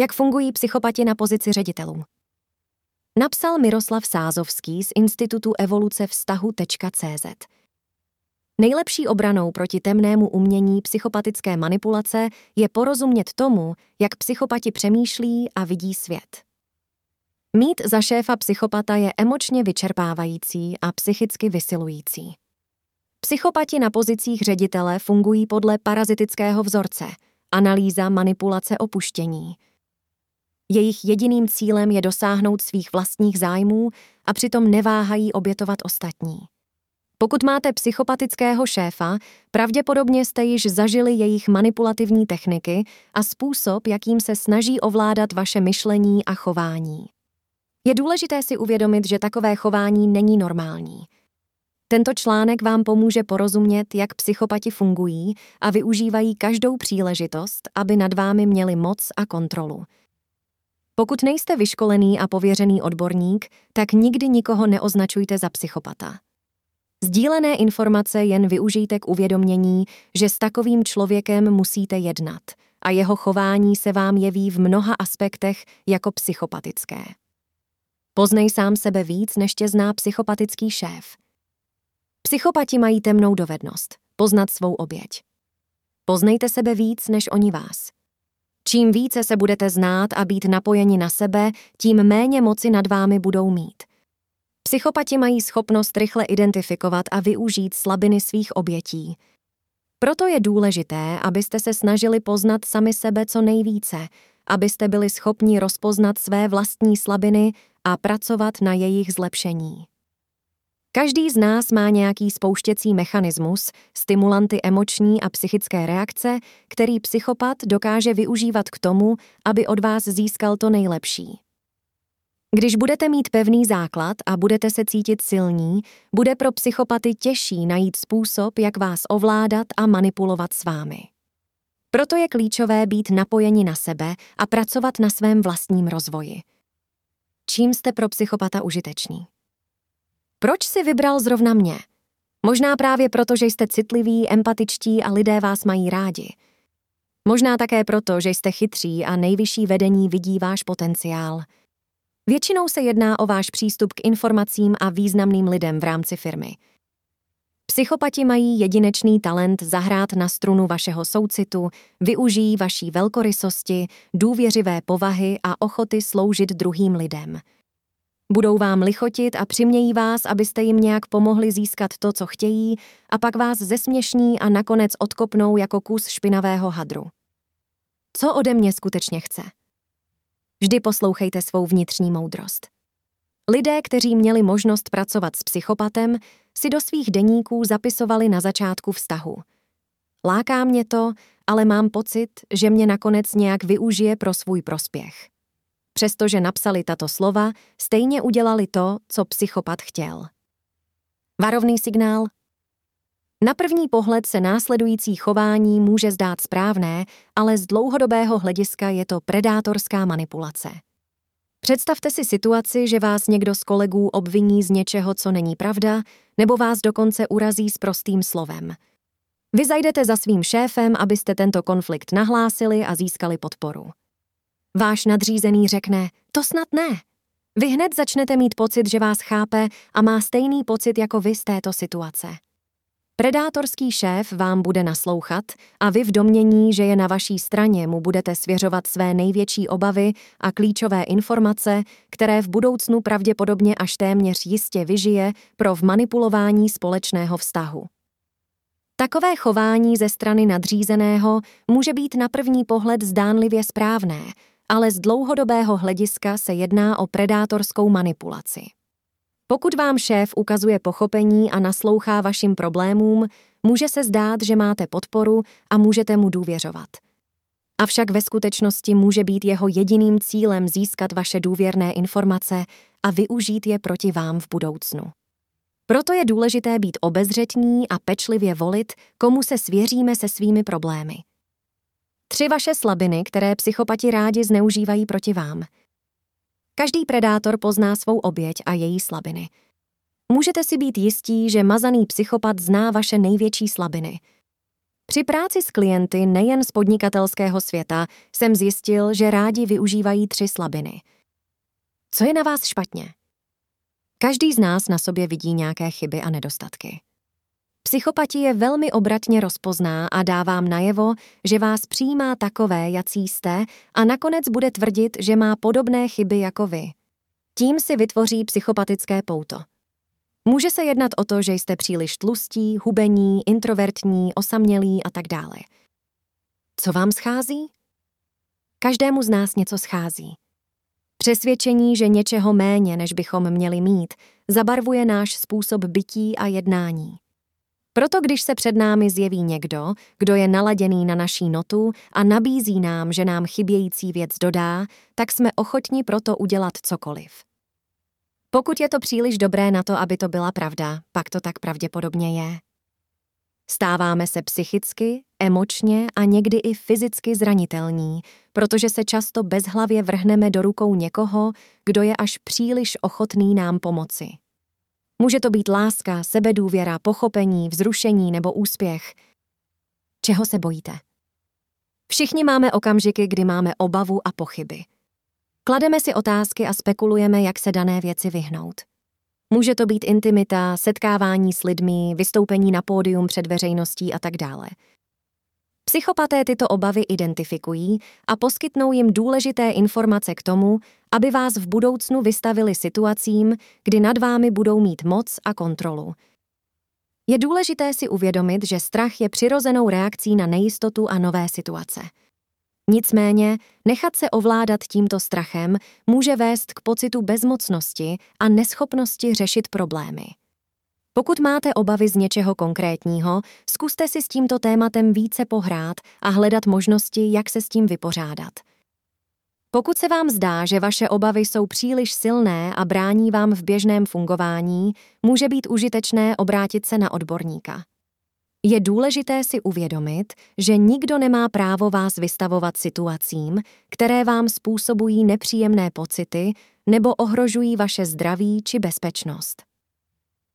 Jak fungují psychopati na pozici ředitelů? Napsal Miroslav Sázovský z Institutu evoluce vztahu.cz. Nejlepší obranou proti temnému umění psychopatické manipulace je porozumět tomu, jak psychopati přemýšlí a vidí svět. Mít za šéfa psychopata je emočně vyčerpávající a psychicky vysilující. Psychopati na pozicích ředitele fungují podle parazitického vzorce, analýza, manipulace, opuštění. Jejich jediným cílem je dosáhnout svých vlastních zájmů a přitom neváhají obětovat ostatní. Pokud máte psychopatického šéfa, pravděpodobně jste již zažili jejich manipulativní techniky a způsob, jakým se snaží ovládat vaše myšlení a chování. Je důležité si uvědomit, že takové chování není normální. Tento článek vám pomůže porozumět, jak psychopati fungují a využívají každou příležitost, aby nad vámi měli moc a kontrolu. Pokud nejste vyškolený a pověřený odborník, tak nikdy nikoho neoznačujte za psychopata. Sdílené informace jen využijte k uvědomění, že s takovým člověkem musíte jednat a jeho chování se vám jeví v mnoha aspektech jako psychopatické. Poznej sám sebe víc, než tě zná psychopatický šéf. Psychopati mají temnou dovednost poznat svou oběť. Poznejte sebe víc, než oni vás. Čím více se budete znát a být napojeni na sebe, tím méně moci nad vámi budou mít. Psychopati mají schopnost rychle identifikovat a využít slabiny svých obětí. Proto je důležité, abyste se snažili poznat sami sebe co nejvíce, abyste byli schopni rozpoznat své vlastní slabiny a pracovat na jejich zlepšení. Každý z nás má nějaký spouštěcí mechanismus, stimulanty emoční a psychické reakce, který psychopat dokáže využívat k tomu, aby od vás získal to nejlepší. Když budete mít pevný základ a budete se cítit silní, bude pro psychopaty těžší najít způsob, jak vás ovládat a manipulovat s vámi. Proto je klíčové být napojeni na sebe a pracovat na svém vlastním rozvoji. Čím jste pro psychopata užiteční? Proč si vybral zrovna mě? Možná právě proto, že jste citliví, empatičtí a lidé vás mají rádi. Možná také proto, že jste chytří a nejvyšší vedení vidí váš potenciál. Většinou se jedná o váš přístup k informacím a významným lidem v rámci firmy. Psychopati mají jedinečný talent zahrát na strunu vašeho soucitu, využijí vaší velkorysosti, důvěřivé povahy a ochoty sloužit druhým lidem. Budou vám lichotit a přimějí vás, abyste jim nějak pomohli získat to, co chtějí, a pak vás zesměšní a nakonec odkopnou jako kus špinavého hadru. Co ode mě skutečně chce? Vždy poslouchejte svou vnitřní moudrost. Lidé, kteří měli možnost pracovat s psychopatem, si do svých deníků zapisovali na začátku vztahu. Láká mě to, ale mám pocit, že mě nakonec nějak využije pro svůj prospěch. Přestože napsali tato slova, stejně udělali to, co psychopat chtěl. Varovný signál na první pohled se následující chování může zdát správné, ale z dlouhodobého hlediska je to predátorská manipulace. Představte si situaci, že vás někdo z kolegů obviní z něčeho, co není pravda, nebo vás dokonce urazí s prostým slovem. Vy zajdete za svým šéfem, abyste tento konflikt nahlásili a získali podporu. Váš nadřízený řekne, to snad ne. Vy hned začnete mít pocit, že vás chápe a má stejný pocit jako vy z této situace. Predátorský šéf vám bude naslouchat a vy v domnění, že je na vaší straně, mu budete svěřovat své největší obavy a klíčové informace, které v budoucnu pravděpodobně až téměř jistě vyžije pro vmanipulování společného vztahu. Takové chování ze strany nadřízeného může být na první pohled zdánlivě správné, ale z dlouhodobého hlediska se jedná o predátorskou manipulaci. Pokud vám šéf ukazuje pochopení a naslouchá vašim problémům, může se zdát, že máte podporu a můžete mu důvěřovat. Avšak ve skutečnosti může být jeho jediným cílem získat vaše důvěrné informace a využít je proti vám v budoucnu. Proto je důležité být obezřetní a pečlivě volit, komu se svěříme se svými problémy. Tři vaše slabiny, které psychopati rádi zneužívají proti vám – Každý predátor pozná svou oběť a její slabiny. Můžete si být jistí, že mazaný psychopat zná vaše největší slabiny. Při práci s klienty nejen z podnikatelského světa jsem zjistil, že rádi využívají tři slabiny. Co je na vás špatně? Každý z nás na sobě vidí nějaké chyby a nedostatky. Psychopati je velmi obratně rozpozná a dá vám najevo, že vás přijímá takové, jací jste a nakonec bude tvrdit, že má podobné chyby jako vy. Tím si vytvoří psychopatické pouto. Může se jednat o to, že jste příliš tlustí, hubení, introvertní, osamělí a tak dále. Co vám schází? Každému z nás něco schází. Přesvědčení, že něčeho méně, než bychom měli mít, zabarvuje náš způsob bytí a jednání. Proto když se před námi zjeví někdo, kdo je naladěný na naší notu a nabízí nám, že nám chybějící věc dodá, tak jsme ochotni proto udělat cokoliv. Pokud je to příliš dobré na to, aby to byla pravda, pak to tak pravděpodobně je. Stáváme se psychicky, emočně a někdy i fyzicky zranitelní, protože se často bezhlavě vrhneme do rukou někoho, kdo je až příliš ochotný nám pomoci. Může to být láska, sebedůvěra, pochopení, vzrušení nebo úspěch. Čeho se bojíte? Všichni máme okamžiky, kdy máme obavu a pochyby. Klademe si otázky a spekulujeme, jak se dané věci vyhnout. Může to být intimita, setkávání s lidmi, vystoupení na pódium před veřejností a tak dále. Psychopaté tyto obavy identifikují a poskytnou jim důležité informace k tomu, aby vás v budoucnu vystavili situacím, kdy nad vámi budou mít moc a kontrolu. Je důležité si uvědomit, že strach je přirozenou reakcí na nejistotu a nové situace. Nicméně, nechat se ovládat tímto strachem může vést k pocitu bezmocnosti a neschopnosti řešit problémy. Pokud máte obavy z něčeho konkrétního, zkuste si s tímto tématem více pohrát a hledat možnosti, jak se s tím vypořádat. Pokud se vám zdá, že vaše obavy jsou příliš silné a brání vám v běžném fungování, může být užitečné obrátit se na odborníka. Je důležité si uvědomit, že nikdo nemá právo vás vystavovat situacím, které vám způsobují nepříjemné pocity nebo ohrožují vaše zdraví či bezpečnost.